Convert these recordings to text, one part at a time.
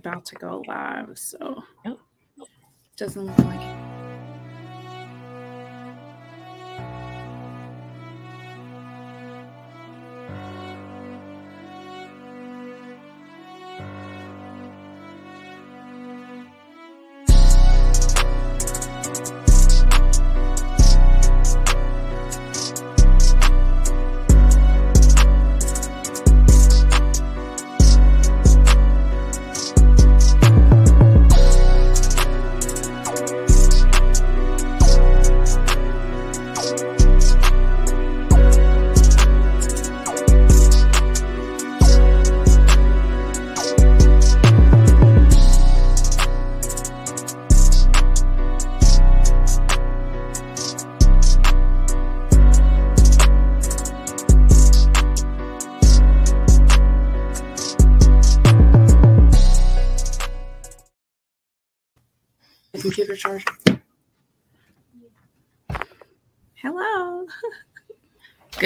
about to go live, so yep. doesn't look like it.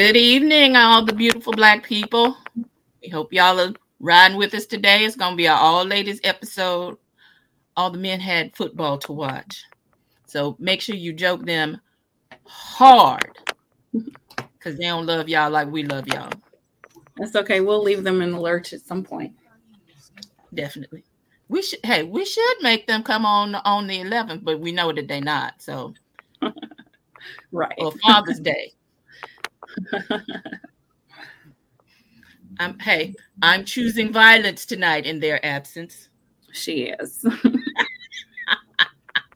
Good evening, all the beautiful black people. We hope y'all are riding with us today. It's gonna be our all ladies episode. All the men had football to watch. So make sure you joke them hard because they don't love y'all like we love y'all. That's okay. We'll leave them in the lurch at some point. Definitely. We should hey, we should make them come on on the 11th, but we know that they're not. So right. Or Father's Day. I'm hey, I'm choosing violence tonight in their absence. She is.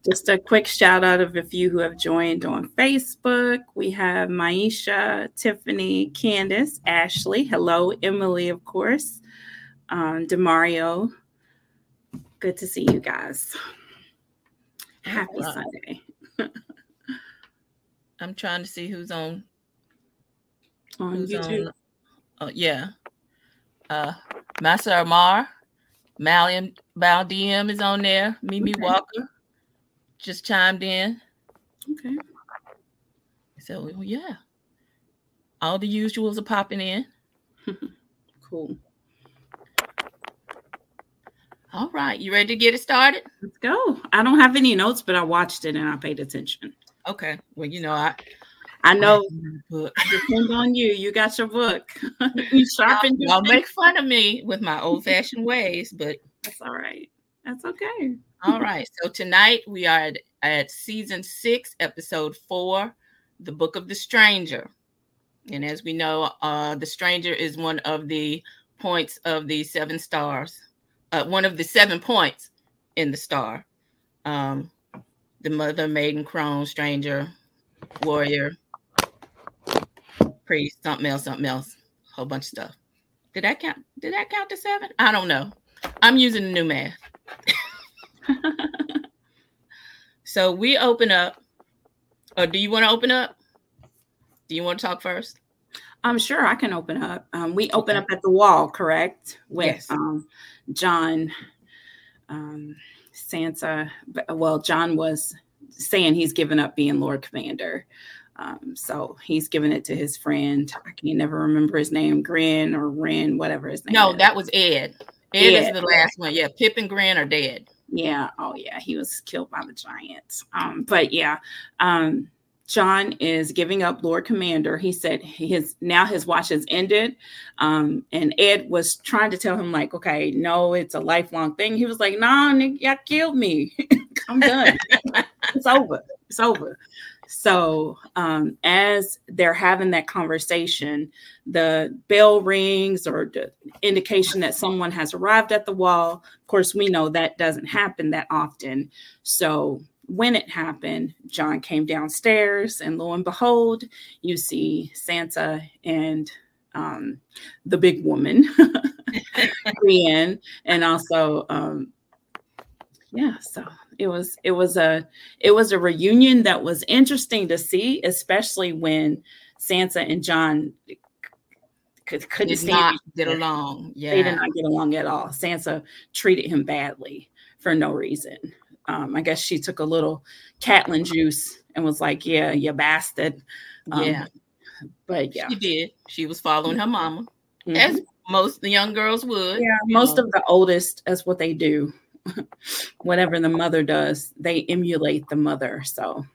Just a quick shout out of a few who have joined on Facebook. We have Maisha, Tiffany, Candace, Ashley. Hello, Emily, of course. Um, Demario. Good to see you guys. Happy Sunday. I'm trying to see who's on on YouTube. On, uh, yeah. Uh, Master Amar, Malian Baldiem is on there. Mimi okay. Walker just chimed in. Okay. So yeah, all the usuals are popping in. cool. All right, you ready to get it started? Let's go. I don't have any notes, but I watched it and I paid attention. Okay. Well, you know, I I know. Depends on you. You got your book. you sharpen. Y'all, y'all make fun of me with my old-fashioned ways, but that's all right. That's okay. all right. So tonight we are at, at season six, episode four, the Book of the Stranger. And as we know, uh, the Stranger is one of the points of the seven stars. Uh, one of the seven points in the star. Um, the mother, maiden, crone, stranger, warrior, priest, something else, something else, a whole bunch of stuff. Did that count? Did that count to seven? I don't know. I'm using the new math. so we open up. Or do you want to open up? Do you want to talk first? I'm sure I can open up. Um, we open okay. up at the wall, correct? With yes. um, Jon, um, Sansa. Well, Jon was saying he's given up being Lord Commander. Um, so he's giving it to his friend. I can never remember his name, Grin or Ren, whatever his name. No, is. that was Ed. Ed, Ed, is the last one. Yeah, Pip and Grin are dead. Yeah. Oh yeah, he was killed by the giants. Um, but yeah, um, Jon is giving up Lord Commander. He said his now his watch has ended. Um, and Ed was trying to tell him, like, okay, no, it's a lifelong thing. He was like, nah, Nick, y'all killed me. I'm done. it's over. It's over. So, um, as they're having that conversation, the bell rings or the indication that someone has arrived at the wall. Of course, we know that doesn't happen that often. So, when it happened, Jon came downstairs, and lo and behold, you see Sansa and um, the big woman, Brienne, and also, um, yeah, so it was it was a it was a reunion that was interesting to see, especially when Sansa and Jon could, couldn't did not get along. Yeah, they did not get along at all. Sansa treated him badly for no reason. Um, I guess she took a little Catelyn juice and was like, "Yeah, you bastard." Um, yeah, but yeah, she did. She was following her mama, mm-hmm. as most the young girls would. Yeah, most know. of the oldest, that's what they do. Whatever the mother does, they emulate the mother. So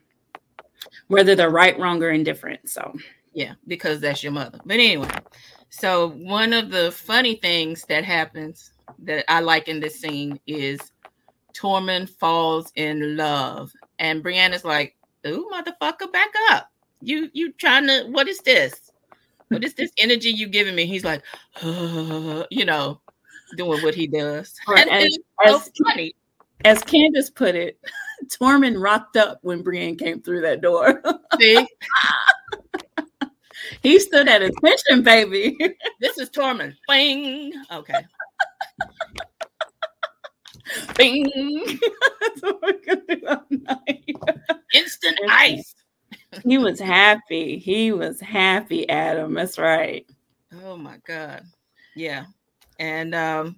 whether they're right, wrong, or indifferent. So yeah, because that's your mother. But anyway, so one of the funny things that happens that I like in this scene is Tormund falls in love, and Brienne's like, "Ooh, motherfucker, back up! You you trying to? What is this? What is this energy you giving me?" He's like, you know, doing what he does. Right, and, so as, funny. As Candace put it, Tormund rocked up when Brienne came through that door. See. he stood at attention, baby. This is Tormund. Bing. Okay. Bing. Instant ice. he was happy. He was happy, Adam. That's right. Oh my God. Yeah. And um,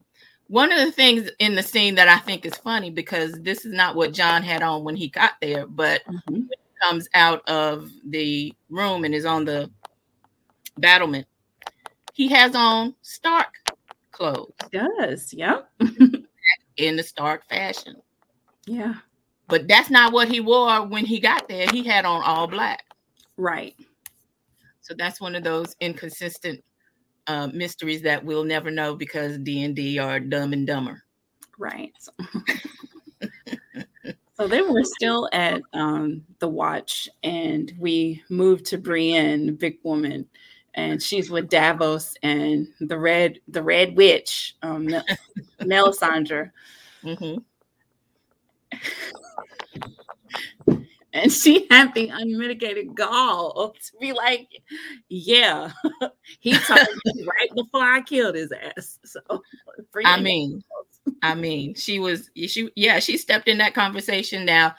one of the things in the scene that I think is funny because this is not what Jon had on when he got there, but mm-hmm. comes out of the room and is on the battlement, he has on Stark clothes. He does, yep. in the Stark fashion. Yeah. But that's not what he wore when he got there. He had on all black. Right. So that's one of those inconsistent uh, mysteries that we'll never know because D and D are dumb and dumber. Right. so then we're still at um, the watch, and we moved to Brienne, big woman, and she's with Davos and the red the red witch, um, Melisandre. Mm-hmm. And she had the unmitigated gall to be like, "Yeah, he told me right before I killed his ass." So, I mean, I mean, she was she yeah she stepped in that conversation. Now,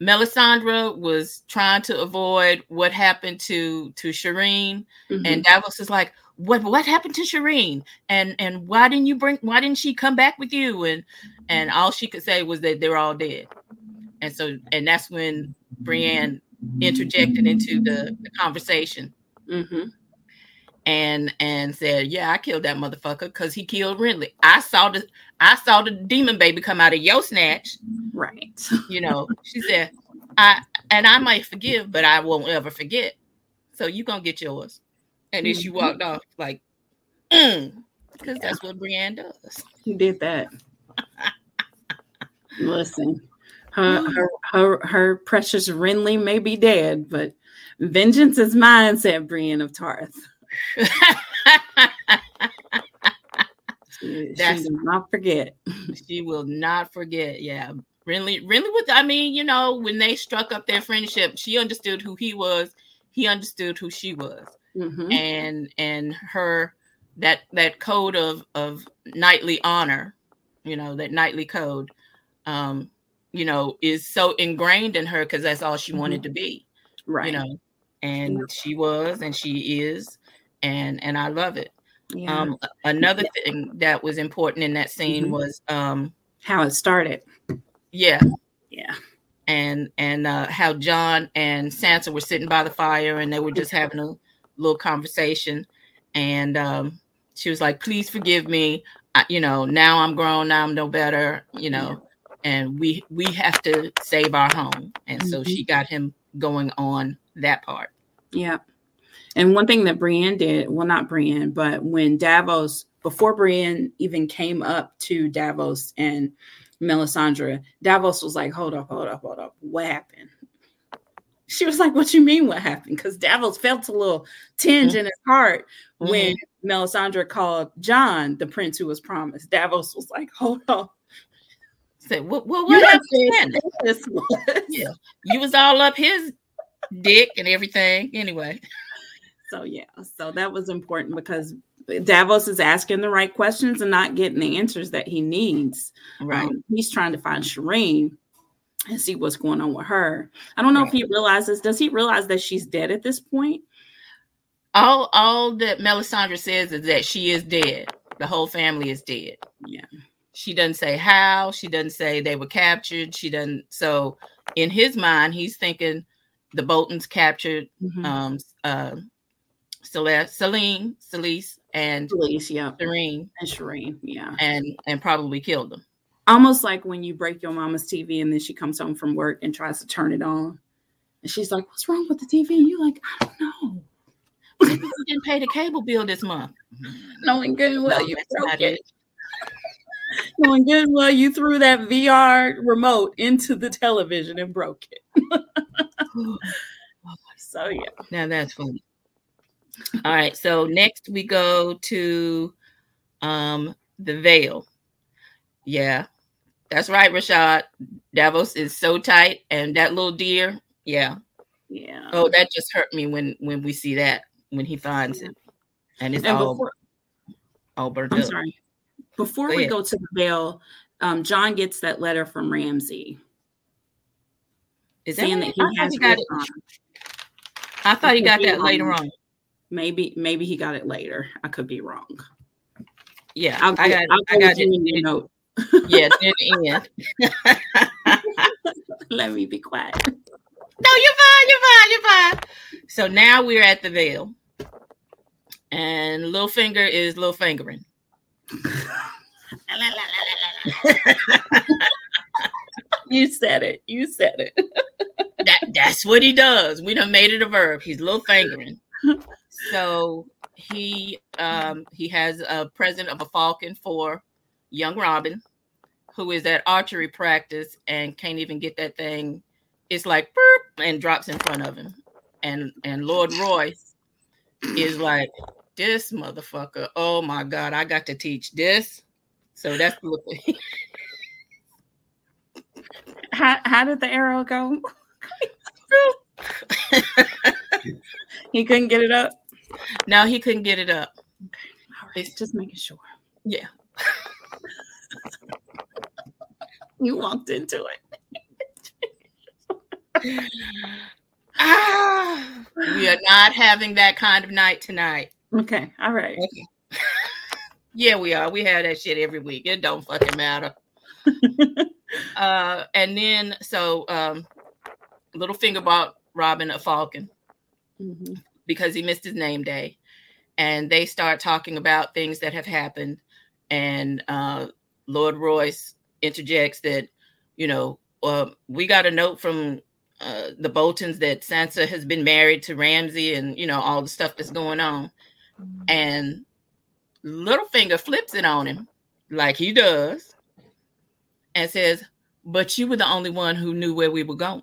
Melisandre was trying to avoid what happened to to Shireen, mm-hmm. and Davos is like, "What what happened to Shireen? And and why didn't you bring? Why didn't she come back with you?" And and all she could say was that they're all dead. And so, and that's when Brienne interjected into the, the conversation. Mm-hmm. And and said, "Yeah, I killed that motherfucker because he killed Renly. I saw the I saw the demon baby come out of your snatch. Right. You know, she said, I and I might forgive, but I won't ever forget. So you gonna get yours. And then mm-hmm. she walked off like, because mm, yeah. that's what Brienne does. He did that. Listen, her, her, her, her precious Renly may be dead, but vengeance is mine, said Brienne of Tarth. she, That's, she will not forget. She will not forget. Yeah. Renly, Renly was, I mean, you know, when they struck up their friendship, she understood who he was. He understood who she was. Mm-hmm. And and her that that code of of knightly honor, you know, that knightly code, um, you know, is so ingrained in her because that's all she mm-hmm. wanted to be. Right. You know, and yeah. she was and she is, and and I love it. Yeah. Um, another thing that was important in that scene mm-hmm. was um how it started. Yeah. Yeah. And and uh how Jon and Sansa were sitting by the fire and they were just having a little conversation and um she was like, please forgive me. I, you know, now I'm grown, now I'm no better, you know and we we have to save our home and mm-hmm. so she mm-hmm. got him going on that part yeah and one thing that brienne did well not brienne but when davos before brienne even came up to davos and melisandre davos was like hold up hold up hold up what happened she was like what you mean what happened because davos felt a little tinge mm-hmm. in his heart when mm-hmm. melisandre called jon the prince who was promised davos was like hold up Say, what, what, what happened? yeah, you was all up his dick and everything. Anyway. So yeah, so that was important because Davos is asking the right questions and not getting the answers that he needs. Right. Um, he's trying to find Shireen and see what's going on with her. I don't know right. if he realizes. Does he realize that she's dead at this point? All all that Melisandre says is that she is dead. The whole family is dead. Yeah she doesn't say how she doesn't say they were captured she doesn't so in his mind he's thinking the boltons captured mm-hmm. um uh Celeste, Celine, Celeste, and Police, yeah, Shireen, and Shireen, yeah, and and probably killed them. almost like when you break your mama's TV and then she comes home from work and tries to turn it on, and she's like, "What's wrong with the TV?" And you're like, "I don't know." You didn't pay the cable bill this month. Knowing good well No, you broke it. it. Knowing good well you threw that VR remote into the television and broke it. So yeah. Now that's funny. All right, so next we go to um the veil. Yeah, that's right, Rashad. Davos is so tight, and that little deer, yeah. Yeah. Oh, that just hurt me when when we see that when he finds it, and it's and all before, all burnt I'm up. sorry. Before Go we go to the veil, um, Jon gets that letter from Ramsay Is that saying what that he, I has he got it? Rickon. I thought he got that later on. Maybe maybe he got it later. I could be wrong. Yeah, I'll, I go- got, I'll I got it. note. Yeah, the end. Let me be quiet. No, you're fine. You're fine. You're fine. So now we're at the veil, and Littlefinger is little fingering. You said it. You said it. That that's what he does. We done made it a verb. He's little fingering. So he um he has a present of a falcon for young Robin, who is at archery practice and can't even get that thing. It's like and drops in front of him. And and Lord Royce is like, this motherfucker. Oh my god, I got to teach this. So that's. How how did the arrow go? he couldn't get it up. No, he couldn't get it up. All right, just making sure. Yeah. You walked into it. Ah, we are not having that kind of night tonight. Okay. All right. Yeah, we are. We have that shit every week. It don't fucking matter. uh, and then so um, Littlefinger bought Robin a falcon Mhm. because he missed his name day, and they start talking about things that have happened. And uh, Lord Royce interjects that, you know, uh, we got a note from uh, the Boltons that Sansa has been married to Ramsay, and you know all the stuff that's going on. And Littlefinger flips it on him like he does and says, But you were the only one who knew where we were going.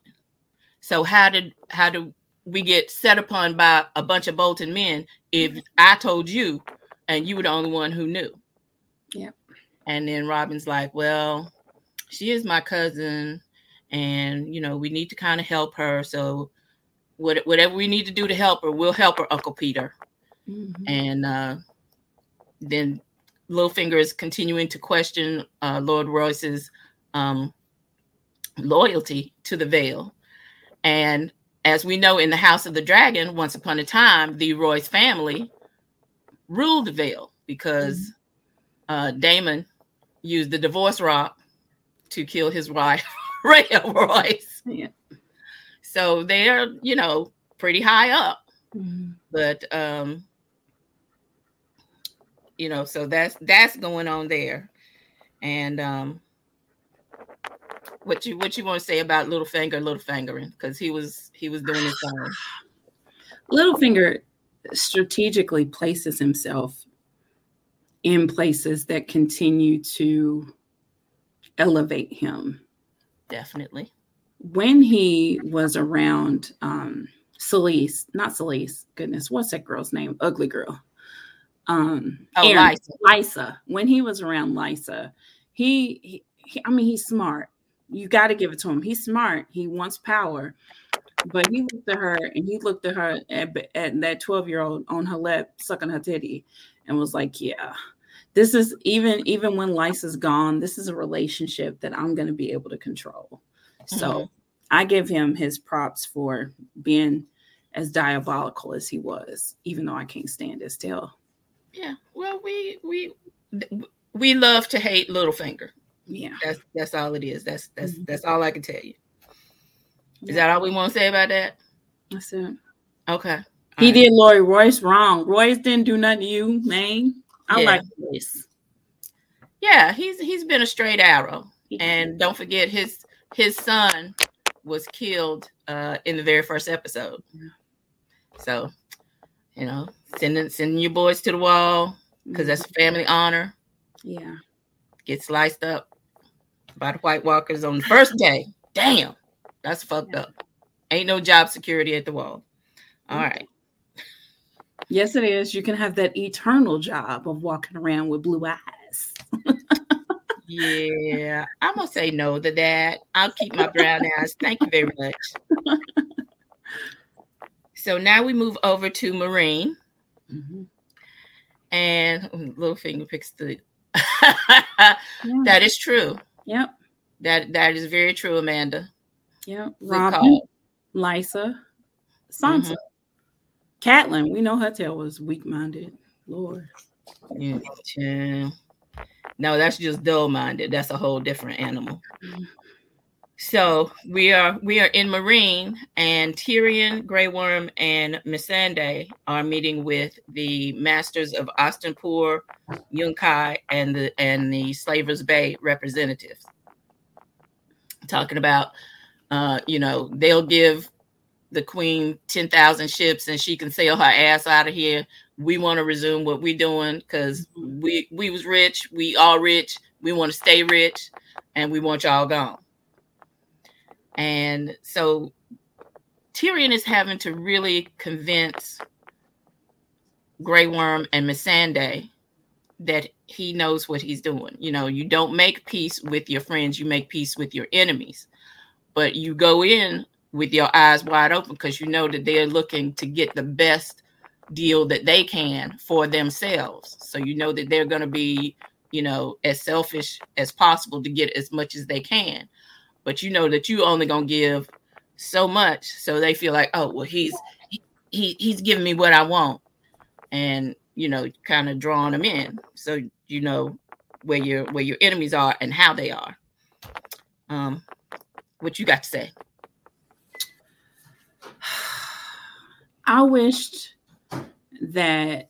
So how did how do we get set upon by a bunch of Bolton men if I told you and you were the only one who knew? Yep. And then Robin's like, Well, she is my cousin, and you know, we need to kind of help her. So what, whatever we need to do to help her, we'll help her, Uncle Peter Mhm. and uh, then Littlefinger is continuing to question uh, Lord Royce's um, loyalty to the Vale. And as we know in the House of the Dragon, once upon a time, the Royce family ruled the Vale because uh, Daemon used the divorce rock to kill his wife, Rhea Royce. Yeah. So they're, you know, pretty high up Mhm. but um you know so that's that's going on there and um what you what you want to say about Littlefinger Littlefingering because he was he was doing his thing Littlefinger strategically places himself in places that continue to elevate him. definitely When he was around um Celeste, not Celeste, goodness, what's that girl's name? Ugly girl. Um oh Aaron, Lysa. Lysa. When he was around Lysa, he, he, he I mean he's smart. You got to give it to him. He's smart. He wants power. But he looked at her and he looked at her at, at that 12 year old on her lap sucking her titty and was like, Yeah, this is even even when Lysa's gone, this is a relationship that I'm gonna be able to control. So Mhm. I give him his props for being as diabolical as he was, even though I can't stand it still. Yeah well we we we love to hate Littlefinger Yeah. that's that's all it is that's that's Mhm. that's all I can tell you is Yeah. that all we want to say about that That's it. okay He right. did Lord Royce wrong. Royce didn't do nothing to you, man. I yeah. like Royce. Yeah, he's he's been a straight arrow. And don't forget his his son was killed uh in the very first episode. So, you know, sending sending your boys to the wall because that's mm-hmm. family honor. Yeah. Get sliced up by the White Walkers on the first day. Damn, that's fucked up. Ain't no job security at the wall. All mm-hmm. right. Yes, it is. You can have that eternal job of walking around with blue eyes. yeah, I'm gonna say no to that. I'll keep my brown eyes. Thank you very much. so now we move over to Meereen. Mm-hmm. And Littlefinger picks the yeah. that is true. Yep. That that is very true, Amanda. Yep. Robin, Lysa, Sansa. Mm-hmm. Catelyn, we know her tail was weak minded. Lord. Yeah. No, that's just dull minded. That's a whole different animal. Mm-hmm. So we are we are in Meereen, and Tyrion, Grey Worm, and Missandei are meeting with the masters of Astapor, Yunkai, and the and the Slavers Bay representatives. Talking about, uh, you know, they'll give the queen 10,000 ships and she can sail her ass out of here. We want to resume what we're doing because we we was rich, we all rich, we want to stay rich, and we want y'all gone. And so Tyrion is having to really convince Grey Worm and Missandei that he knows what he's doing. You know, you don't make peace with your friends, you make peace with your enemies. But you go in with your eyes wide open because you know that they're looking to get the best deal that they can for themselves. So you know that they're going to be, you know, as selfish as possible to get as much as they can but you know that you only gonna give so much so they feel like oh well he's he, he's giving me what i want. And you know kind of drawing them in. So you know where your where your enemies are and how they are. Um what you got to say? I wished that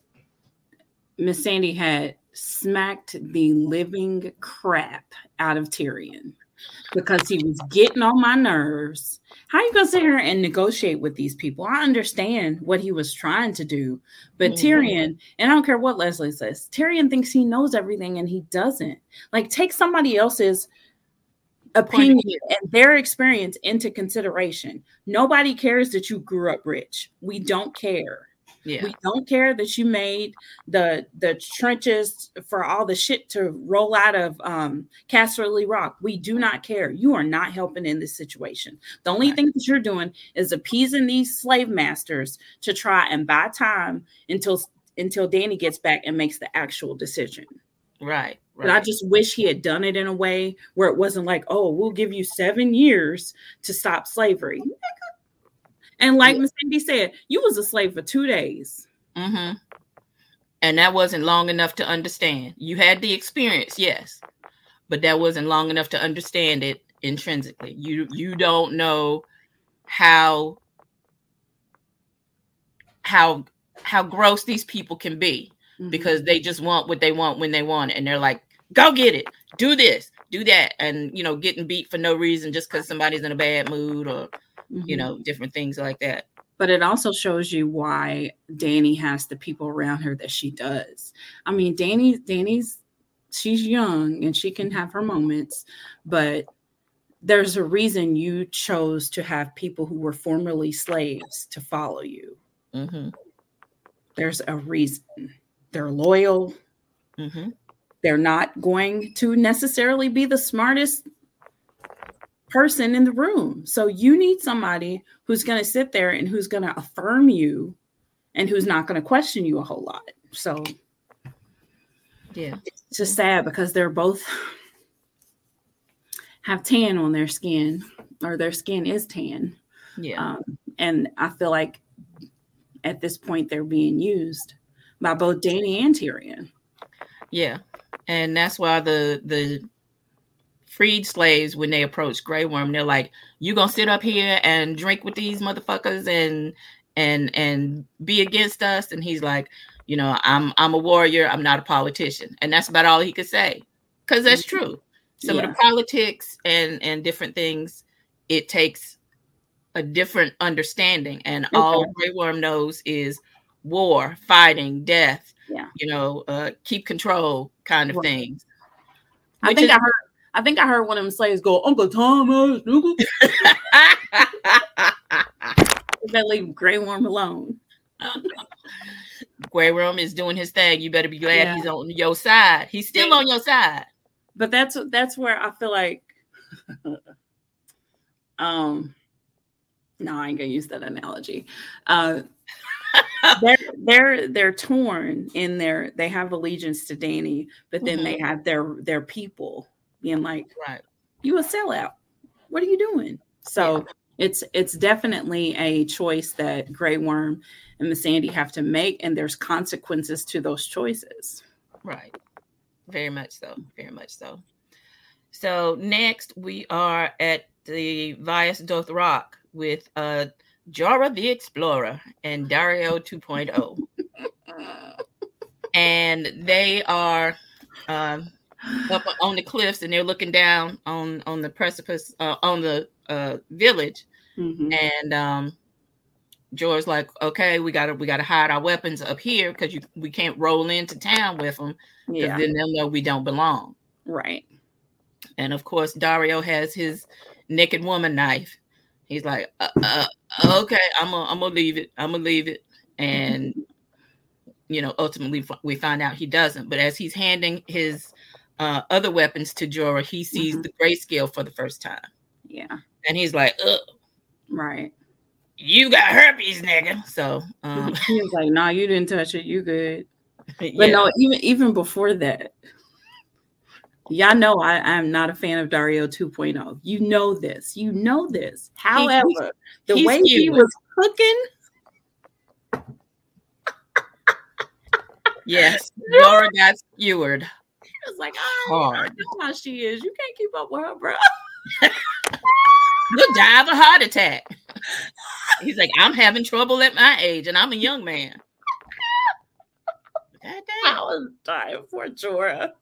Missandei had smacked the living crap out of Tyrion because he was getting on my nerves. How are you gonna sit here and negotiate with these people? I understand what he was trying to do, but mm-hmm. Tyrion, and I don't care what Leslie says, Tyrion thinks he knows everything and he doesn't. Like, take somebody else's opinion and their experience into consideration. Nobody cares that you grew up rich. We don't care. Yeah. We don't care that you made the the trenches for all the shit to roll out of um Casterly Rock. We do not care. You are not helping in this situation. The only right. thing that you're doing is appeasing these slave masters to try and buy time until until Dany gets back and makes the actual decision. Right. Right. But I just wish he had done it in a way where it wasn't like, oh, we'll give you seven years to stop slavery. And like Miss Cindy said, you was a slave for two days. Mm-hmm. And that wasn't long enough to understand. You had the experience, yes, but that wasn't long enough to understand it intrinsically. You you don't know how how how gross these people can be mm-hmm. because they just want what they want when they want it. And they're like, go get it, do this, do that. And you know, getting beat for no reason just because somebody's in a bad mood or mm-hmm. you know, different things like that. But it also shows you why Dany has the people around her that she does. I mean, Dany, Dany's she's young and she can have her moments, but there's a reason you chose to have people who were formerly slaves to follow you. Mm-hmm. There's a reason. They're loyal. Mm-hmm. They're not going to necessarily be the smartest person in the room. So you need somebody who's going to sit there and who's going to affirm you and who's not going to question you a whole lot. So yeah, it's just sad because they're both have tan on their skin or their skin is tan. Yeah. Um, and I feel like at this point they're being used by both Dany and Tyrion. Yeah. And that's why the the freed slaves when they approach Grey Worm, they're like, "You gonna sit up here and drink with these motherfuckers and and and be against us and he's like you know i'm i'm a warrior i'm not a politician and that's about all he could say because that's mm-hmm. true some yeah. of the politics and and different things it takes a different understanding and okay. all Grey Worm knows is war fighting death yeah you know uh keep control kind of right. things i think is, i heard i think i heard one of them slaves go uncle thomas that leave Grey Worm alone. Grey Worm is doing his thing. You better be glad yeah. he's on your side. He's still yeah. on your side. But that's that's where I feel like um no, I ain't gonna use that analogy. Uh they're they're they're torn in their they have allegiance to Dany, but then mm-hmm. they have their their people being like, right, you a sellout. What are you doing? So yeah it's it's definitely a choice that Grey Worm and Missandei have to make, and there's consequences to those choices. Right. Very much so. Very much so. So next we are at the Vaes Dothrak with uh Jorah the Explorer and Daario 2.0. and they are um up on the cliffs and they're looking down on on the precipice uh, on the uh, village, mm-hmm. and um, George's like, "Okay, we gotta we gotta hide our weapons up here because you we can't roll into town with them. Yeah, then they'll know we don't belong." Right. And of course, daario has his naked woman knife. He's like, uh, uh, "Okay, I'm gonna I'm gonna leave it. I'm gonna leave it." And you know, ultimately we find out he doesn't. But as he's handing his uh, other weapons to Jorah, he sees mm-hmm. the grayscale for the first time. Yeah. And he's like, Ugh. Right. You got herpes, nigga. So um he was like, nah, you didn't touch it. You good. yeah. But no, even even before that, y'all know I, I'm not a fan of Daario 2.0. You know this. You know this. However, he, the way he was cooking. yes, Laura got skewered. It was like, ah, oh. I how she is. You can't keep up with her, bro. You'll die of a heart attack. He's like, I'm having trouble at my age, and I'm a young man. I was dying for Jorah.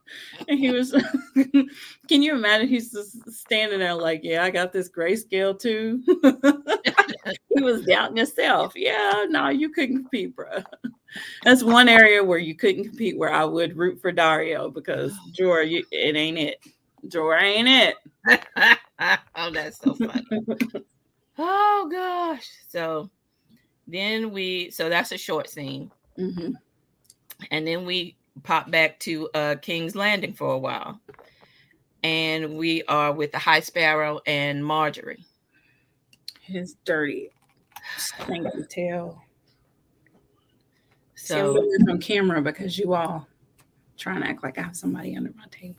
And he was, can you imagine? He's just standing there like, yeah, I got this grayscale too. he was doubting himself. Yeah, no, you couldn't compete, bro. That's one area where you couldn't compete where I would root for Daario because Jorah, you, it ain't it. Jorah ain't it. oh, that's so funny. oh gosh. So then we so that's a short scene. Mm-hmm. And then we pop back to uh King's Landing for a while. And we are with the High Sparrow and Margaery His dirty stinky tail. So on camera because you all trying to act like I have somebody under my table.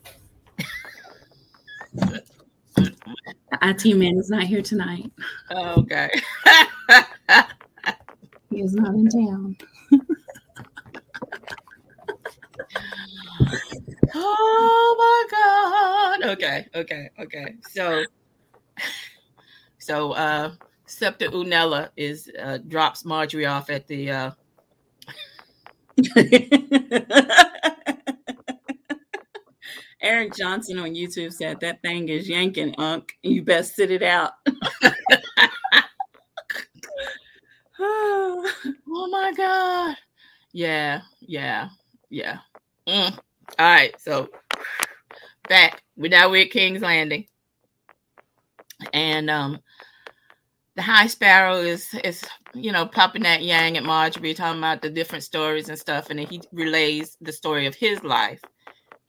The IT man is not here tonight. okay. he is not in town. oh my god. Okay, okay, okay. So so uh Septa Unella is uh drops Margaery off at the uh Eric Johnson on YouTube said that thing is yanking, Unc. You best sit it out. oh my god. Yeah, yeah, yeah. Mm. All right, so back. We now we're at King's Landing. And um the High Sparrow is is you know popping that yang at Margaery, talking about the different stories and stuff, and then he relays the story of his life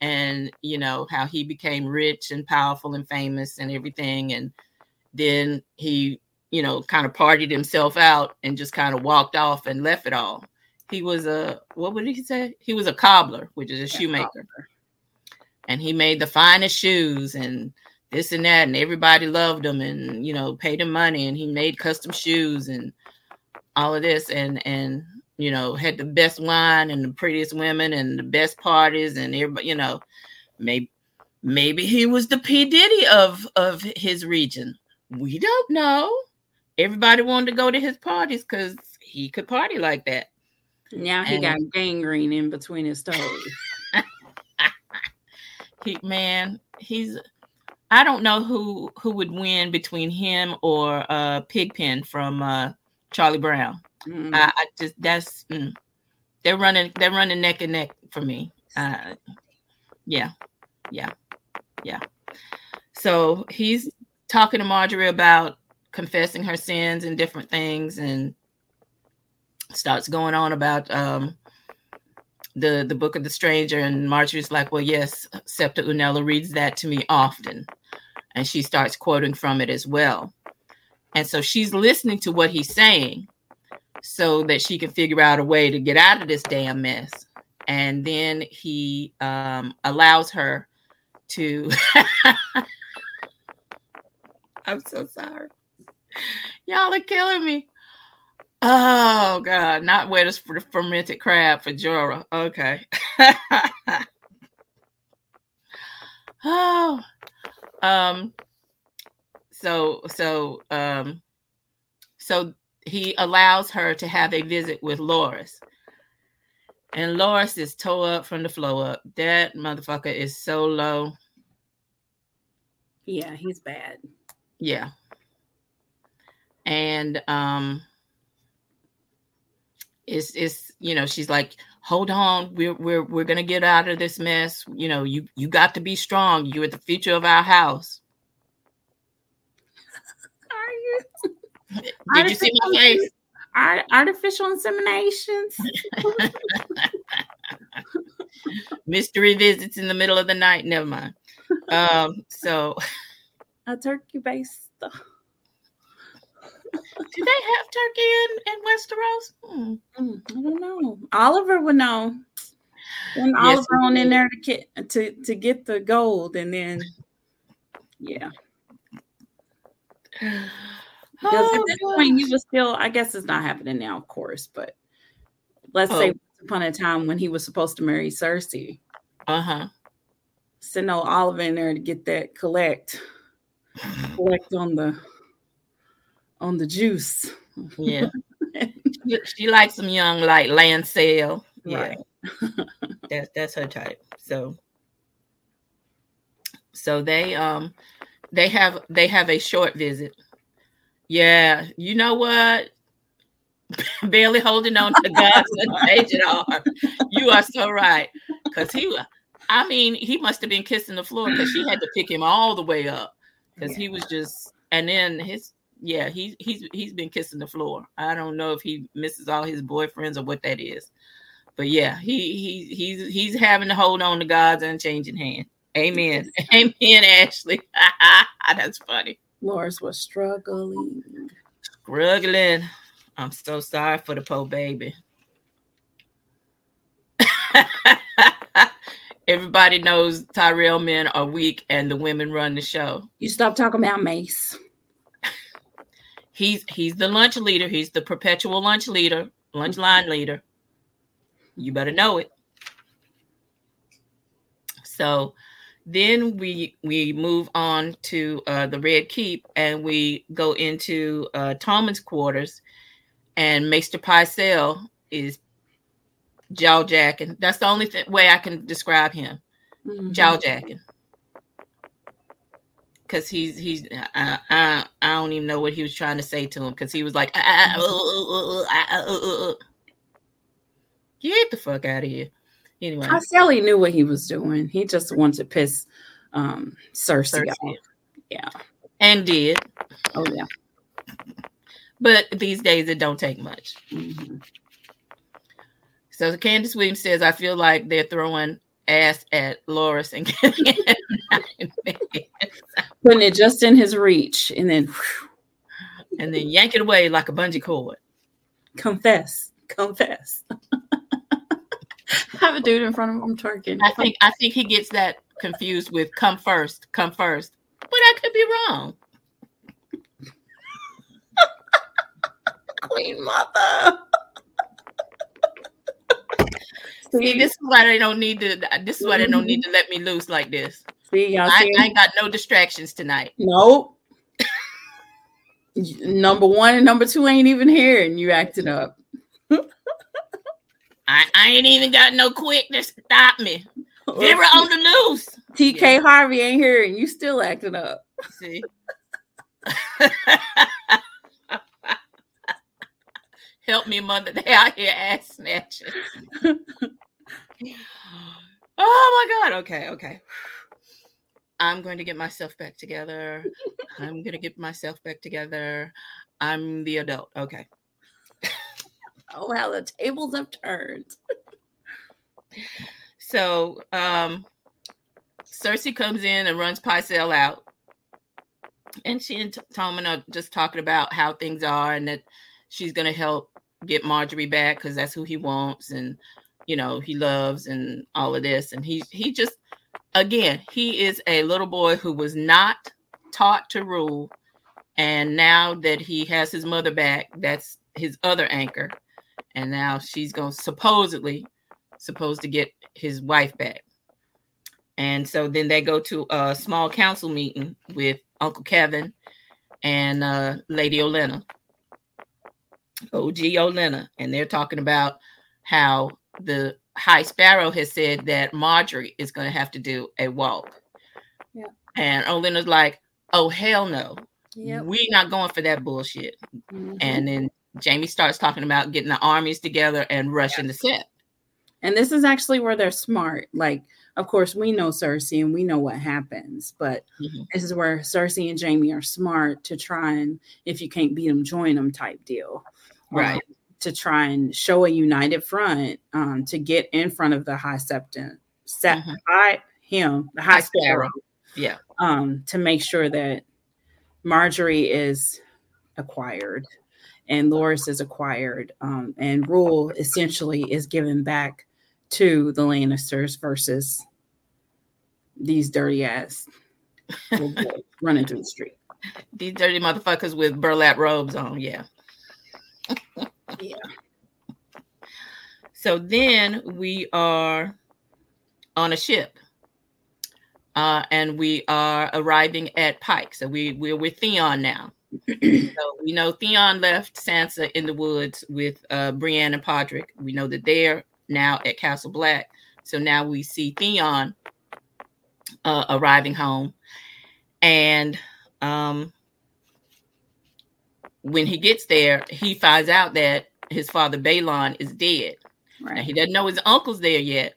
and you know how he became rich and powerful and famous and everything and then he you know kind of partied himself out and just kind of walked off and left it all. He was a what would he say? He was a cobbler which is a yeah, shoemaker. cobbler. and he made the finest shoes and this and that and everybody loved him and you know paid him money and he made custom shoes and all of this and and you know, had the best wine and the prettiest women and the best parties and everybody, you know, maybe maybe he was the P. Diddy of of his region. We don't know. Everybody wanted to go to his parties because he could party like that. Now he and, got gangrene in between his toes. he man, he's I don't know who who would win between him or uh Pigpen from uh Charlie Brown. Mm. I, I, just that's mm, they're running they're running neck and neck for me. Uh yeah. Yeah. Yeah. So he's talking to Margaery about confessing her sins and different things and starts going on about um, the the book of the stranger and Margaery's like, well, yes, Septa Unella reads that to me often. And she starts quoting from it as well. And so she's listening to what he's saying so that she can figure out a way to get out of this damn mess. And then he um, allows her to. I'm so sorry. Y'all are killing me. Oh God, not wet for the fermented crab for Jorah. Okay. oh, um, so so um, so he allows her to have a visit with Loras. and Loras is toe up from the flow up. That motherfucker is so low. Yeah, he's bad. Yeah, and um it's it's you know she's like hold on we're we're we're gonna get out of this mess. You know you you got to be strong. You're the future of our house. Are you? Did you see my face? Art, artificial inseminations? Mystery visits in the middle of the night. Never mind. Um so a turkey based do they have turkey in, in Westeros? Hmm. Mm, I don't know. Oliver would know. When yes, Oliver on in there to get to, to get the gold, and then yeah. Because oh, at this gosh. point, he was still. I guess it's not happening now, of course, but let's oh. say upon a time when he was supposed to marry Cersei. Uh huh. Send no Oliver in there to get that collect, collect on the on the juice. Yeah. she, she likes some young like Lancel. Yeah. Right. that's that's her type. So so they um they have they have a short visit. Yeah, you know what? Barely holding on to God's agent arm. You are so right. Cause he I mean, he must have been kissing the floor because she had to pick him all the way up. Because yeah. he was just and then his yeah, he's he's he's been kissing the floor. I don't know if he misses all his boyfriends or what that is, but yeah, he he he's he's having to hold on to God's unchanging hand. Amen. Amen, Ashley. That's funny. Loras was struggling. Struggling. I'm so sorry for the poor baby. Everybody knows Tyrell men are weak and the women run the show. You stop talking about Mace he's he's the lunch leader. He's the perpetual lunch leader, lunch line leader. You better know it. So then we we move on to uh, the Red Keep and we go into uh, Tommen's quarters, and Maester Pycelle is jaw jacking. That's the only th- way I can describe him. Mm-hmm. Jaw jacking because he's he's I, I, I don't even know what he was trying to say to him because he was like ah, uh, uh, uh, get the fuck out of here. Anyway, I Sally knew what he was doing. He just wanted to piss um Cersei, Cersei. off. Yeah, and did. Oh yeah. But these days it don't take much. Mm-hmm. So Candace Williams says, I feel like they're throwing ass at Loras and putting it just in his reach, and then and then yank it away like a bungee cord. Confess, confess. Have a dude in front of him twerking. I think I think he gets that confused with "come first, come first. but I could be wrong. Queen Mother. See, this is why they don't need to. This is why they don't mm-hmm. need to let me loose like this. See, y'all. I, I ain't got no distractions tonight. Nope. number one and number two ain't even here, and you acting up. I, I ain't even got no quick to stop me. Never on the loose. TK yeah. Harvey ain't here and you still acting up. See? Help me, mother. They out here ass snatching. oh my god. Okay, okay. I'm going to get myself back together. I'm going to get myself back together. I'm the adult. Okay. oh, how the tables have turned. so, um, Cersei comes in and runs Pycelle out. And she and Tommen are just talking about how things are and that she's going to help get Margaery back because that's who he wants and, you know, he loves and all of this. And he, he just, again, he is a little boy who was not taught to rule. And now that he has his mother back, that's his other anchor. And now she's going supposedly supposed to get his wife back. And so then they go to a small council meeting with Uncle Kevan and uh, Lady Olenna, OG Olenna, and they're talking about how the High Sparrow has said that Margaery is going to have to do a walk. Yeah. And Olenna's like, oh, hell no. Yep. We're not going for that bullshit. Mm-hmm. And then Jaime starts talking about getting the armies together and rushing the set. And this is actually where they're smart. Like, of course, we know Cersei and we know what happens, but mm-hmm. this is where Cersei and Jaime are smart to try and, if you can't beat them, join them type deal. Right. Um, to try and show a united front um, to get in front of the high septon, set mm-hmm. high him, the high, high sparrow. Yeah. Um, to make sure that Margaery is acquired and Loras is acquired, um, and rule essentially is given back to the Lannisters versus these dirty ass running through the street. These dirty motherfuckers with burlap robes on, yeah. yeah. So then we are on a ship. Uh, and we are arriving at Pike. So we, we're with Theon now. so we know Theon left Sansa in the woods with uh, Brienne and Podrick. We know that they're now at Castle Black. So now we see Theon uh, arriving home, and um, when he gets there, he finds out that his father Balon is dead. Right. Now, he doesn't know his uncle's there yet.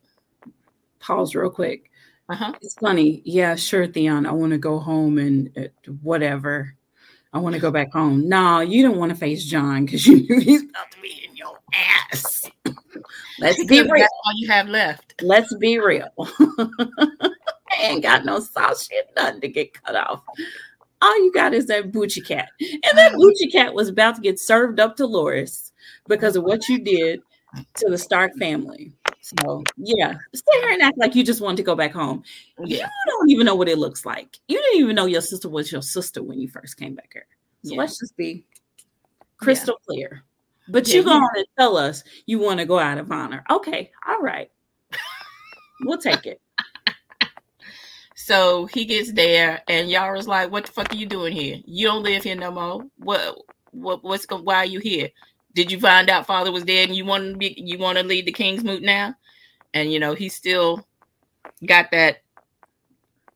Pause real quick. Uh-huh. It's funny. Yeah, sure, Theon. I want to go home and uh, whatever. I want to go back home. No, you don't want to face Jon because you knew he's about to be in your ass. Let's be real. That's all you have left. Let's be real. I ain't got no sauce shit, nothing to get cut off. All you got is that Bucci cat. And that mm. Bucci cat was about to get served up to Loras because of what you did to the Stark family. So yeah, stay here and act like you just want to go back home. Yeah. You don't even know what it looks like. You didn't even know your sister was your sister when you first came back here. So yeah. let's just be crystal yeah. clear. But yeah, you go on and tell us you want to go out of honor. Okay, all right. we'll take it. So he gets there, and Yara's like, "What the fuck are you doing here? You don't live here no more. What? What? What's going? Why are you here? Did you find out father was dead, and you want to be? You want to lead the King's Moot now? And you know, he still got that.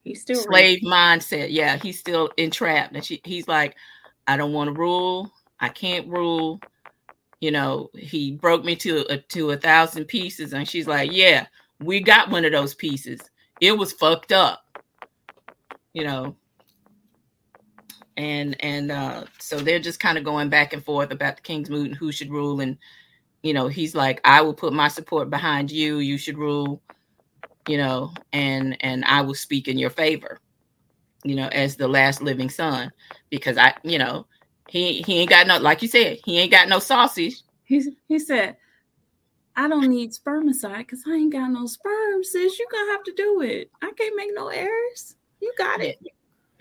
He's still slave mindset. Yeah, he's still entrapped, and she, he's like, "I don't want to rule. I can't rule." you know, he broke me to a, to a thousand pieces. And she's like, yeah, we got one of those pieces. It was fucked up, you know. And and uh, so they're just kind of going back and forth about the King's Moot and who should rule. And you know, he's like, I will put my support behind you. You should rule, you know, and and I will speak in your favor, you know, as the last living son, because I, you know, he he ain't got no like you said, he ain't got no sausage. He he said, I don't need spermicide because I ain't got no sperm, sis. You gonna have to do it. I can't make no errors. You got it.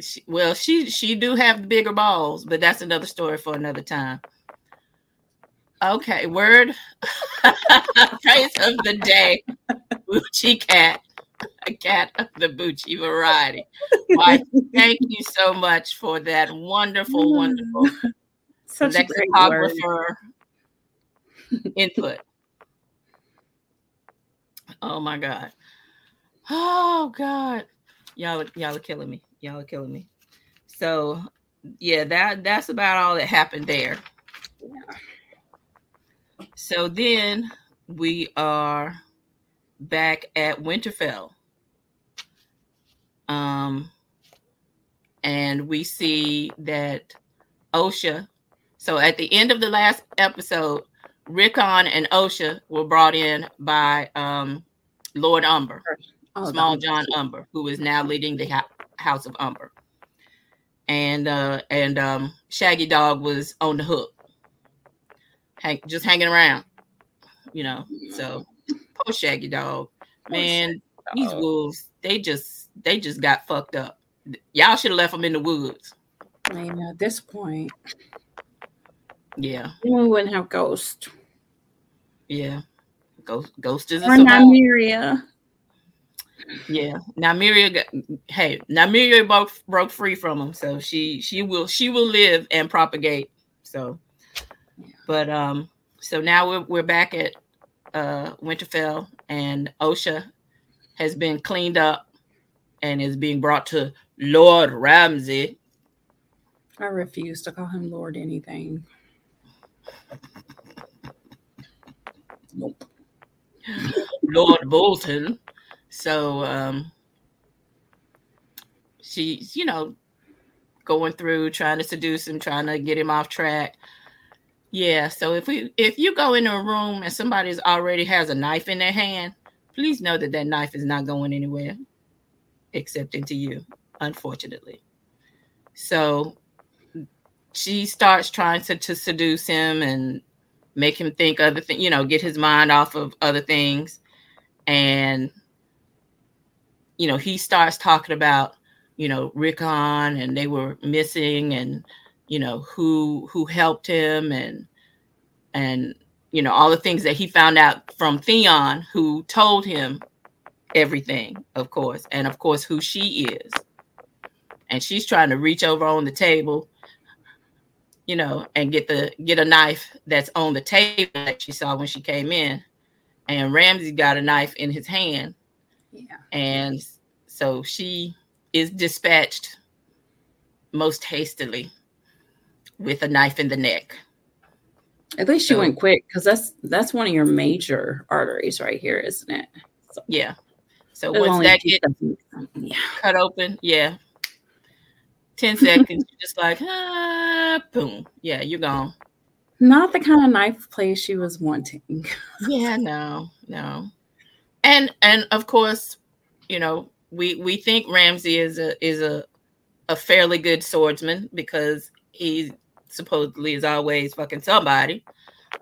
She, well, she she do have bigger balls, but that's another story for another time. Okay, word praise of the day, Bucci cat a cat of the Bucci variety. Why, thank you so much for that wonderful, mm. wonderful Such lexicographer input. Oh my god. Oh god. Y'all y'all are killing me. Y'all are killing me. So yeah, that that's about all that happened there. So then we are back at Winterfell. Um and we see that Osha. So at the end of the last episode, Rickon and Osha were brought in by um, Lord Umber, oh, Smalljon Umber, who is now leading the ha- House of Umber. And uh, and um, Shaggy Dog was on the hook, hang- just hanging around, you know. So poor Shaggy Dog, man, these wolves, they just they just got fucked up. Y'all should have left them in the woods. I mean, at this point, yeah, we wouldn't have Ghost. Yeah, Ghost, Ghost is or Nymeria. Yeah, Nymeria. Got, hey, Nymeria broke broke free from him, so she she will she will live and propagate. So, but um, so now we're we're back at uh Winterfell, and Osha has been cleaned up and is being brought to Lord Ramsay. I refuse to call him Lord anything. Nope. Lord Bolton. So um she's, you know, going through trying to seduce him, trying to get him off track. Yeah, so if we if you go into a room and somebody's already has a knife in their hand, please know that that knife is not going anywhere except into you, unfortunately. So she starts trying to, to seduce him and make him think other things, you know, get his mind off of other things. And, you know, he starts talking about, you know, Rickon and they were missing and, you know, who who helped him and and you know, all the things that he found out from Theon, who told him everything, of course, and of course who she is. And she's trying to reach over on the table you know, and get the get a knife that's on the table that she saw when she came in. And Ramsay got a knife in his hand. Yeah. And so she is dispatched most hastily with a knife in the neck. At least she so, went quick because that's that's one of your major arteries right here, isn't it? So, yeah. So once that gets yeah. cut open, yeah, 10 seconds, you're just like, ah, boom. Yeah, you're gone. Not the kind of knife play she was wanting. yeah, no, no. And and of course, you know, we we think Ramsay is a is a a fairly good swordsman because he supposedly is always fucking somebody.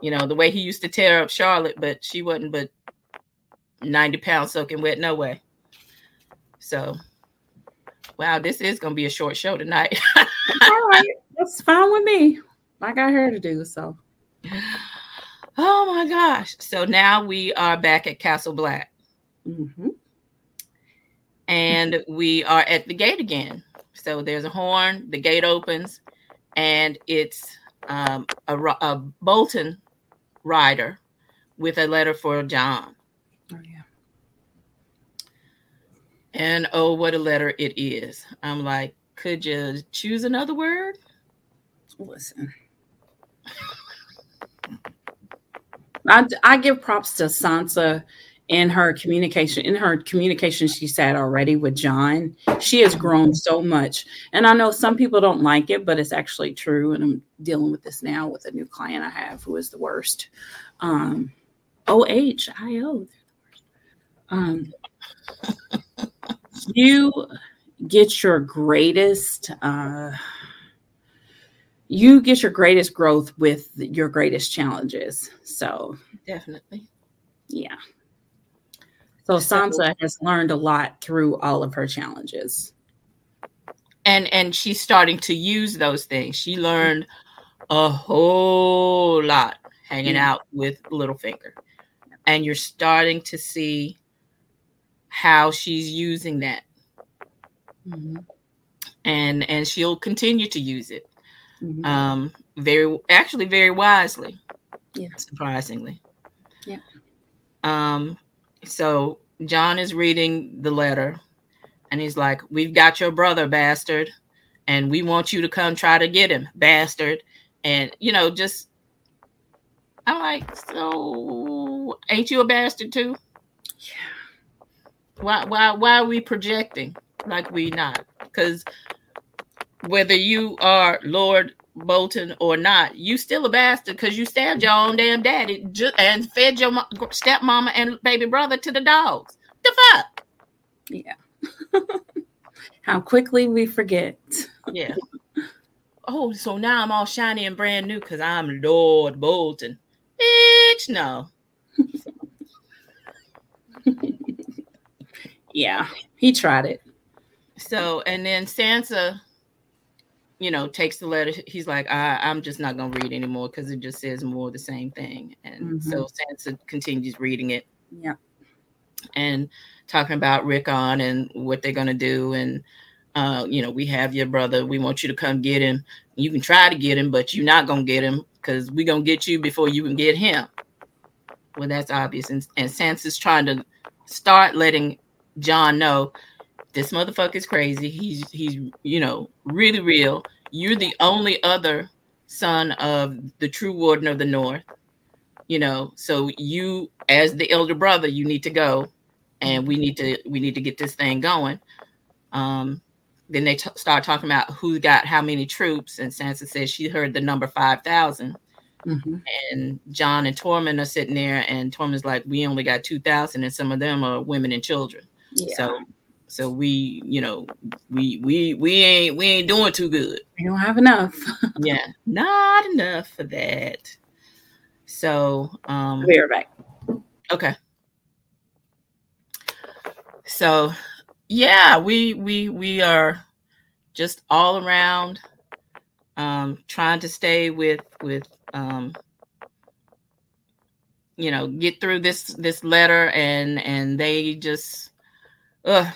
You know, the way he used to tear up Charlotte, but she wasn't but 90 pounds soaking wet, no way. So wow, this is going to be a short show tonight. All right, that's fine with me. I got hair to do, so. Oh my gosh! So now we are back at Castle Black, mm-hmm. and we are at the gate again. So there's a horn. The gate opens, and it's um, a, a Bolton rider with a letter for Jon. Oh yeah. And oh, what a letter it is. I'm like, could you choose another word? Listen. I, I give props to Sansa in her communication. In her communication, she said already with jon she has grown so much. And I know some people don't like it, but it's actually true. And I'm dealing with this now with a new client I have who is the worst. Um, O H I O. Um, you get your greatest uh, you get your greatest growth with your greatest challenges so definitely yeah so sansa has learned a lot through all of her challenges and and she's starting to use those things she learned a whole lot hanging yeah. out with littlefinger and you're starting to see how she's using that. Mm-hmm. And and she'll continue to use it. Mm-hmm. Um very actually very wisely. Yeah. Surprisingly. Yeah. Um, so Jon is reading the letter and he's like, We've got your brother, bastard, and we want you to come try to get him, bastard. And you know, just I'm like, so ain't you a bastard too? Yeah. Why why why are we projecting like we not? Because whether you are Lord Bolton or not, you still a bastard because you stabbed your own damn daddy and fed your stepmama and baby brother to the dogs. The fuck? Yeah. How quickly we forget. Yeah. Oh, so now I'm all shiny and brand new because I'm Lord Bolton. Bitch, no. yeah, he tried it. So, and then Sansa you know, takes the letter. He's like, I, I'm just not gonna read anymore because it just says more of the same thing. And mm-hmm. so Sansa continues reading it. Yeah. And talking about Rickon and what they're gonna do. And uh, you know, we have your brother. We want you to come get him. You can try to get him, but you're not gonna get him because we're gonna get you before you can get him. Well, that's obvious. And, and Sansa's trying to start letting Jon know this motherfucker is crazy. He's he's you know really real. You're the only other son of the true warden of the north. You know, so you as the elder brother, you need to go, and we need to we need to get this thing going. Um, then they t- start talking about who got how many troops, and Sansa says she heard the number five thousand. Mm-hmm. And Jon and Tormund are sitting there, and Tormund's like, "We only got two thousand, and some of them are women and children." Yeah. So so we, you know, we we we ain't we ain't doing too good. We don't have enough. yeah, not enough for that. So um we are back. Okay. So yeah, we we we are just all around um trying to stay with with um you know get through this this letter and and they just ugh,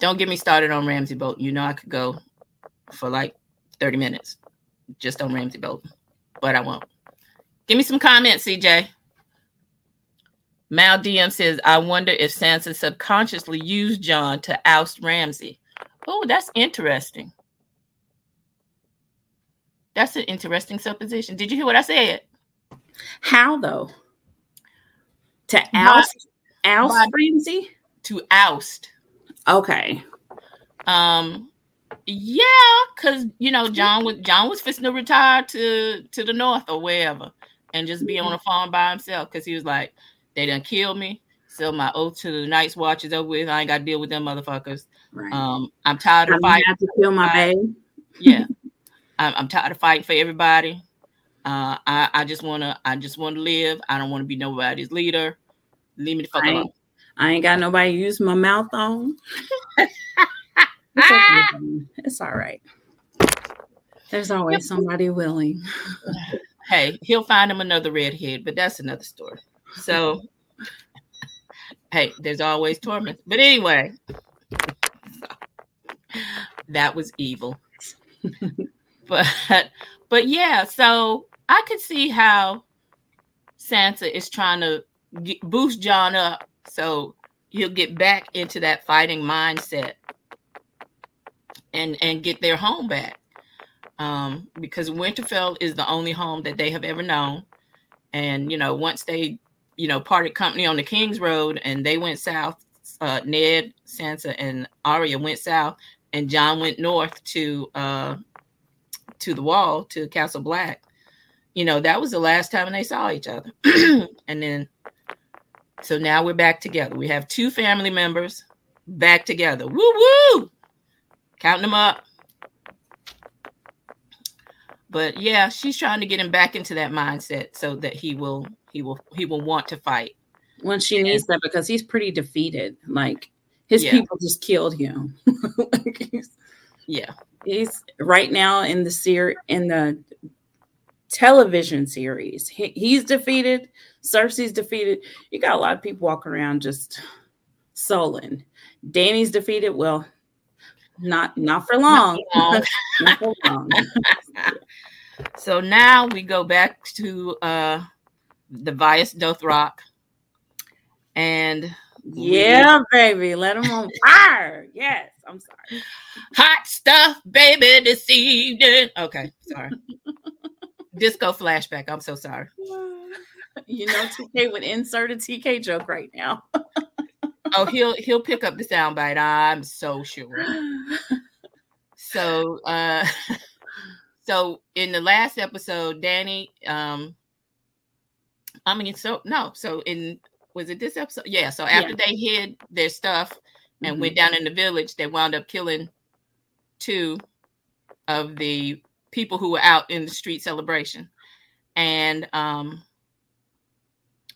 don't get me started on Ramsay Bolton. You know I could go for like 30 minutes just on Ramsay Bolton, but I won't. Give me some comments, CJ. Mal DM says, I wonder if Sansa subconsciously used Jon to oust Ramsay. Oh, that's interesting. That's an interesting supposition. Did you hear what I said? How though? To oust by, oust by, Ramsay? To oust. Okay. Um yeah, because you know, Jon was Jon was fixing to retire to to the north or wherever and just be on a farm by himself because he was like, they done kill me. So my oath to the Night's Watch is over with. I ain't got to deal with them motherfuckers. Right. Um, I'm tired of I'm fighting. to kill my baby. yeah, I'm, I'm, tired of fighting for everybody. Uh, I, I just wanna, I just want to live. I don't want to be nobody's leader. Leave me the fuck alone. I ain't got nobody to use my mouth on. it's, okay. it's all right. There's always somebody willing. hey, he'll find him another redhead, but that's another story. So, hey, there's always Tormund. But anyway, that was evil. but but yeah, so I could see how Sansa is trying to boost Jon up so he'll get back into that fighting mindset and and get their home back. Um, because Winterfell is the only home that they have ever known. And you know, once they, you know, parted company on the King's Road and they went south, uh, Ned, Sansa, and Arya went south, and Jon went north to uh to the wall to Castle Black. You know, that was the last time they saw each other. and then so now we're back together. We have two family members back together. Woo woo! Counting them up. But yeah, she's trying to get him back into that mindset so that he will he will he will want to fight. When she needs that because he's pretty defeated. Like his yeah. people just killed him. like he's, yeah. He's right now in the seer in the television series. He, he's defeated. Cersei's defeated. You got a lot of people walking around just sullen. Dany's defeated. Well, not not for long. Not, not for long. so now we go back to uh the Vaes Dothrak. And yeah, baby, let them on fire. Yes, I'm sorry. Hot stuff, baby, this evening. Okay, sorry. Disco flashback. I'm so sorry. You know, TK would insert a TK joke right now. oh, he'll he'll pick up the soundbite. I'm so sure. So, uh, so in the last episode, Dany, um, I mean, so no, so in was it this episode? Yeah. So after yeah. they hid their stuff and mm-hmm. went down in the village, they wound up killing two of the people who were out in the street celebration, and um,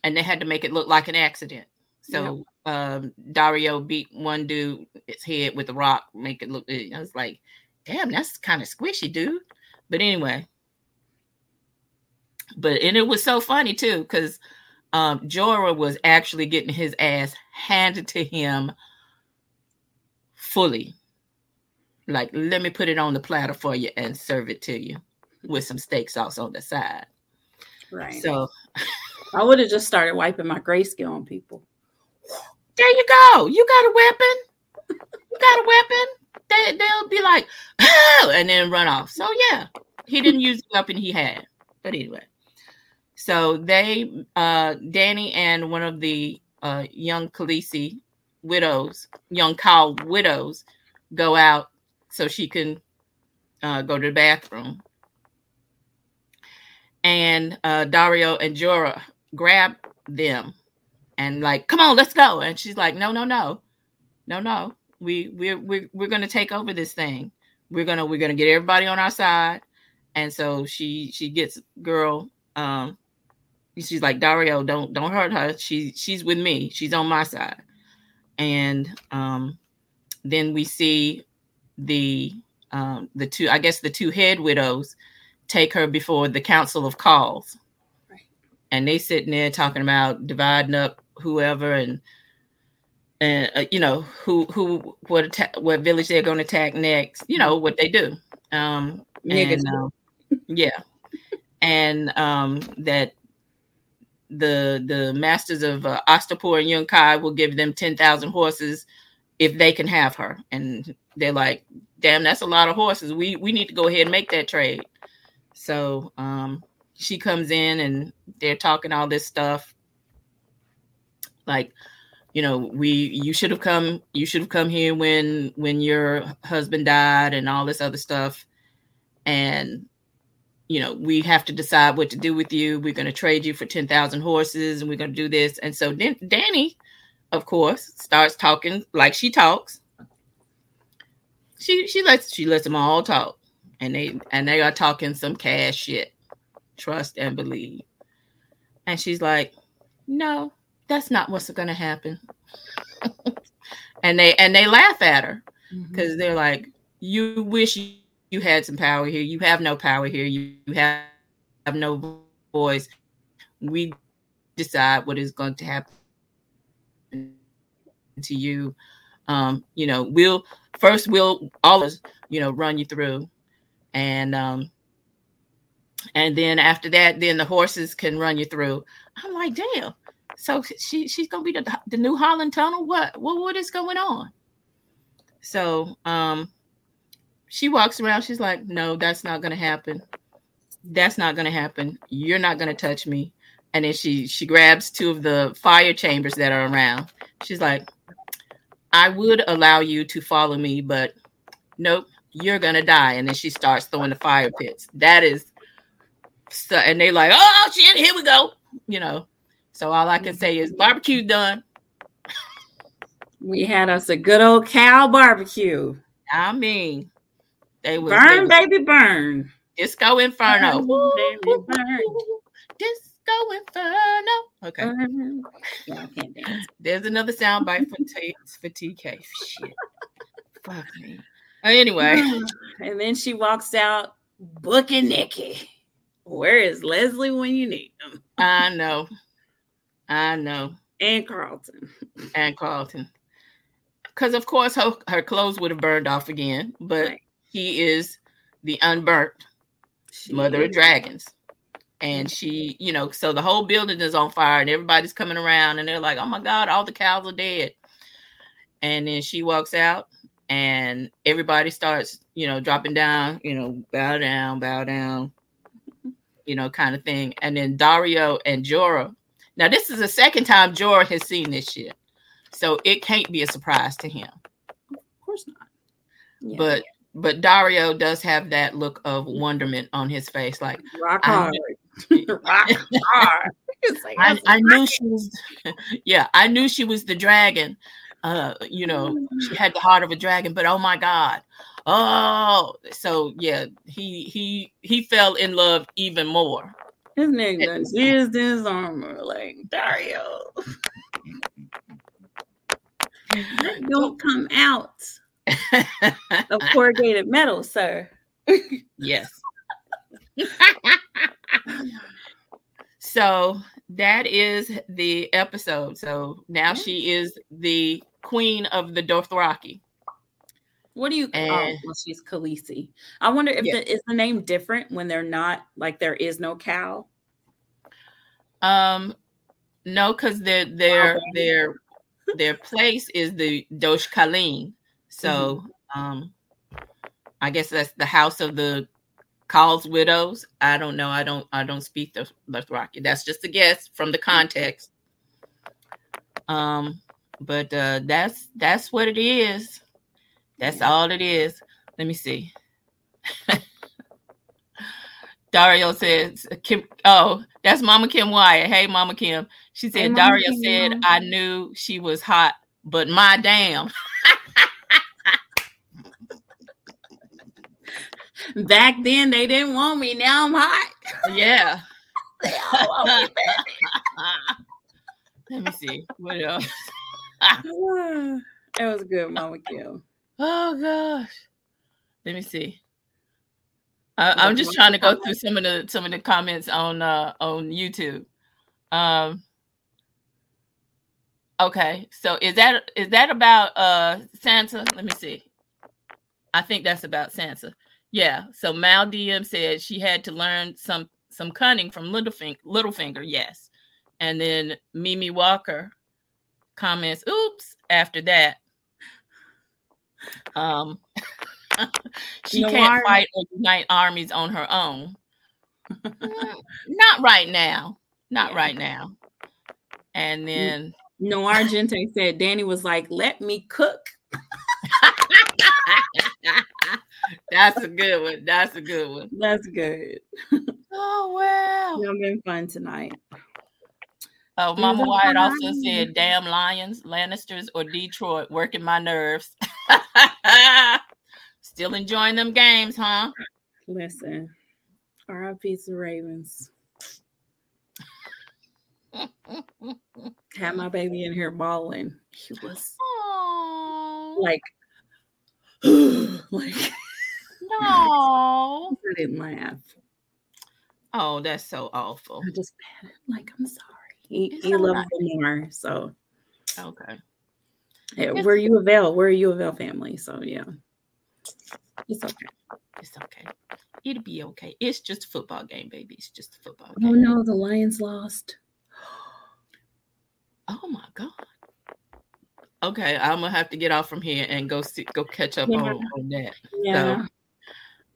and they had to make it look like an accident. So um, Daario beat one dude his head with a rock, make it look. I was like, damn, that's kind of squishy, dude. But anyway, but and it was so funny too because um, Jorah was actually getting his ass handed to him fully. Like, let me put it on the platter for you and serve it to you with some steak sauce on the side. Right. So I would have just started wiping my grayscale on people. There you go. You got a weapon. You got a weapon. They, they'll be like, oh, and then run off. So yeah, he didn't use the weapon he had. But anyway, so they, uh, Dany and one of the uh, young Khaleesi widows, young Khal widows, go out so she can uh, go to the bathroom. And uh, Daario and Jorah grab them and like, come on, let's go. And she's like, no, no, no, no, no. We we're we're we're gonna take over this thing. We're gonna we're gonna get everybody on our side. And so she she gets girl um she's like Daario, don't don't hurt her. She she's with me. She's on my side. And um then we see the um the two I guess the two head widows take her before the council of khals, Right. And they sitting there talking about dividing up whoever and and uh, you know who who what atta- what village they're going to attack next. You know what they do. Um, and, uh, yeah, and um, that the the masters of uh, Astapor and Yunkai will give them ten thousand horses if they can have her. And they're like, "Damn, that's a lot of horses. We we need to go ahead and make that trade." So um, she comes in and they're talking all this stuff, like you know we you should have come you should have come here when when your husband died and all this other stuff. And you know we have to decide what to do with you. We're going to trade you for 10,000 horses and we're going to do this. And so then Dany of course starts talking like she talks she she lets she lets them all talk and they and they are talking some cash shit trust and believe and she's like no that's not what's going to happen. and they and they laugh at her because mm-hmm. they're like, you wish you had some power here. You have no power here. You, you have, have no voice. We decide what is going to happen to you. Um, you know, we'll first we'll all us, you know, run you through. And um and then after that, then the horses can run you through. I'm like, damn, so she she's gonna be the, the new Holland Tunnel. What what what is going on? So um, she walks around. She's like, no, that's not gonna happen. That's not gonna happen. You're not gonna touch me. And then she she grabs two of the fire chambers that are around. She's like, I would allow you to follow me, but nope, you're gonna die. And then she starts throwing the fire pits. That is so, and they like, oh, oh shit, here we go. You know, so all I can say is barbecue done. We had us a good old cow barbecue. I mean, they was burn, they baby, burn. Disco Inferno. Burn, baby, burn. Disco Inferno. Okay. Mm-hmm. Yeah, I can't dance. There's another soundbite for T- for TK. Shit. Fuck me. Anyway, and then she walks out, booking Nikki. Where is Leslie when you need him? I know. I know. And Carlton. And Carlton. Because of course her, her clothes would have burned off again, but right. he is the unburnt she mother is. of dragons. And she, you know, so the whole building is on fire and everybody's coming around and they're like, "Oh my god, all the khals are dead." And then she walks out and everybody starts, you know, dropping down, you know, bow down, bow down, you know, kind of thing. And then Daario and Jorah. Now, this is the second time Jorah has seen this shit. So it can't be a surprise to him. Of course not. Yeah. But but Daario does have that look of wonderment on his face, like rock hard. hard. Like, I, I knew she was yeah, I knew she was the dragon. Uh, you know, she had the heart of a dragon, but oh my god. Oh, so yeah, he he he fell in love even more. His nigga is his armor, like Daario. Don't come out of corrugated metal, sir. yes. So that is the episode. So now she is the queen of the Dothraki. What do you? call? oh, well, she's Khaleesi. I wonder if yeah. the, is the name different when they're not like there is no khal. Um, no, because their their their their place is the Dosh Khaleen. So, mm-hmm. um, I guess that's the house of the Khals widows. I don't know. I don't. I don't speak the Dothraki. That's just a guess from the context. Um, but uh, that's that's what it is. That's all it is. Let me see. Daario says, Kim, oh, that's Mama Kim Wyatt. Hey, Mama Kim. She said, hey, Daario Kim, said, I knew she was hot, but my damn. Back then, they didn't want me. Now I'm hot. Yeah. Let me see. What else? it was good, Mama Kim. Oh gosh. Let me see. I, am just trying to go through some of the some of the comments on uh on YouTube. Um okay, so is that is that about uh Sansa? Let me see. I think that's about Sansa. Yeah. So Mal DM said she had to learn some some cunning from Littlefinger. Littlefinger, yes. And then Mimi Walker comments, "Oops." After that, um, she no can't army. fight or unite armies on her own. Not right now. Not yeah. right now. And then No Argente said Dany was like, let me cook. That's a good one. That's a good one. That's good. Oh wow. It's been fun tonight. Oh, Mama Wyatt also said, "Damn Lions, Lannisters, or Detroit, working my nerves." Still enjoying them games, huh? Listen, R.I.P. to Ravens. Had my baby in here bawling. He was Aww. like, like, no, I didn't laugh. Oh, that's so awful. I just like, I'm sorry. He, he loves right. more. So okay. Yeah, we're U of L. We're a U of L family. So yeah. It's okay. It's okay. It'll be okay. It's just a football game, baby. It's just a football game. Oh no, the Lions lost. Oh my god. Okay, I'm gonna have to get off from here and go see, go catch up yeah. on, on that. Yeah. So,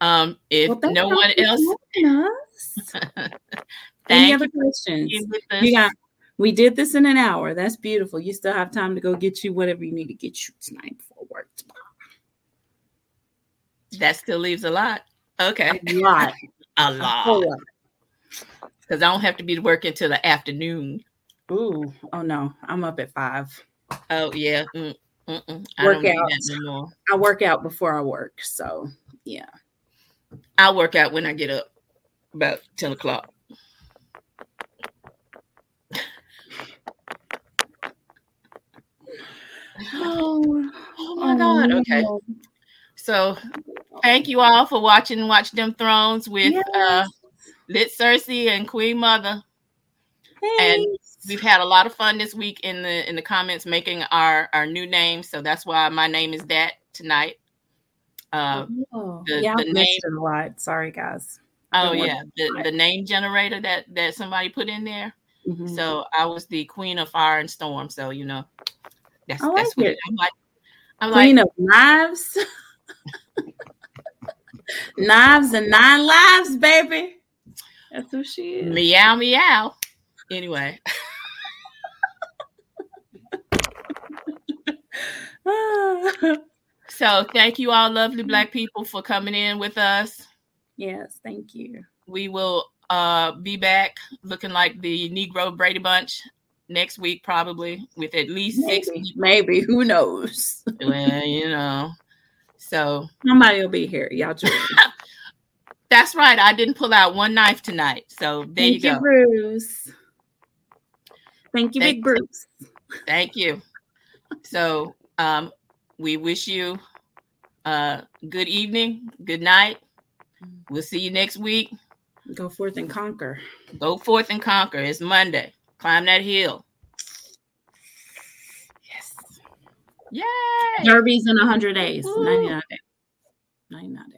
um, if well, no one else, any other questions? We got we did this in an hour. That's beautiful. You still have time to go get you whatever you need to get you tonight before work tomorrow. That still leaves a lot. Okay. A lot. a lot. Because I don't have to be to work until the afternoon. Ooh. Oh no. I'm up at five. Oh yeah. Mm, work out. I work out before I work. So yeah. I work out when I get up about 10 o'clock. Oh, oh my oh, God. Okay. So thank you all for watching Watch Dem Thrones with yes. uh Lit Cersei and Queen Mother. Thanks. And we've had a lot of fun this week in the in the comments making our our new name. So that's why my name is that tonight. Uh, oh, the, yeah, the name, a lot. Sorry, guys. Oh yeah, the, the name generator that that somebody put in there. Mm-hmm. So I was the queen of fire and storm. So you know, that's I like that's what it. I'm like. I'm queen like, of knives, knives and nine lives, baby. That's who she is. Meow meow. Anyway. so thank you all lovely black people for coming in with us. Yes, thank you. We will uh, be back looking like the Negro Brady Bunch next week, probably with at least maybe, six. People. Maybe who knows? well, you know, so somebody will be here. Y'all. That's right. I didn't pull out one knife tonight, so there Thank you go, Bruce. Thank you, Thank, Big Bruce. Thank you. So, um, we wish you uh good evening, good night. We'll see you next week. Go forth and conquer. Go forth and conquer. It's Monday. Climb that hill. Yes. Yay! Derby's in 100 days, Woo. 99 days.